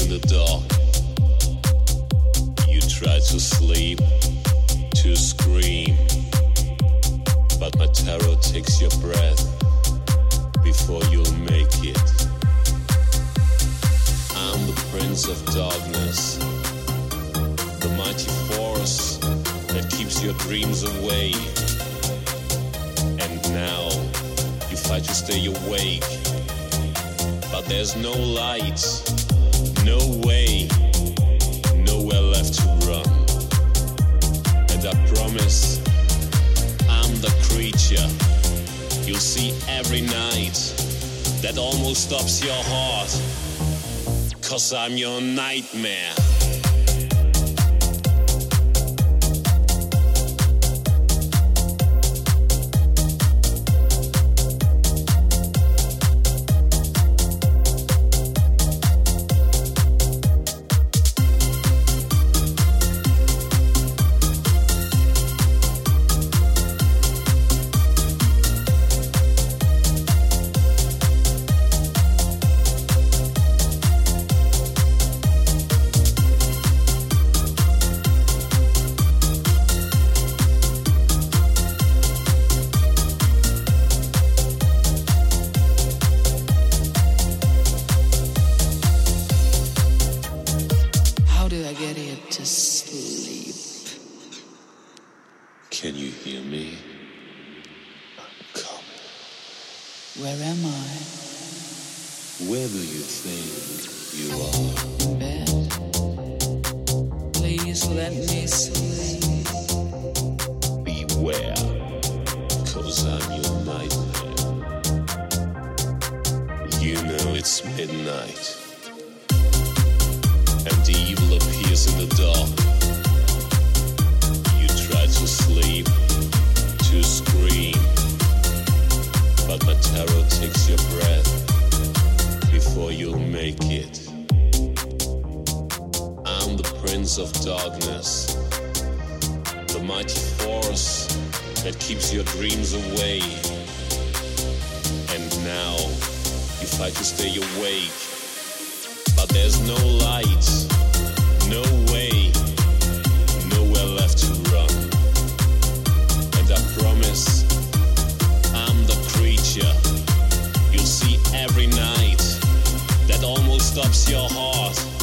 in the dark. You try to sleep, to scream, but my terror takes your breath before you'll make it. I'm the prince of darkness, the mighty force that keeps your dreams away. And now you fight to stay awake, but there's no light, you'll see every night that almost stops your heart. Cause I'm your nightmare. Get to sleep? Can you hear me? Come. Where am I? Where do you think you are? In bed. Please let me sleep. Beware. Cause I'm your nightmare. You know it's midnight. Takes your breath before you'll make it. I'm the prince of darkness, the mighty force that keeps your dreams away. And now you fight to stay awake, but there's no light, no way, your heart.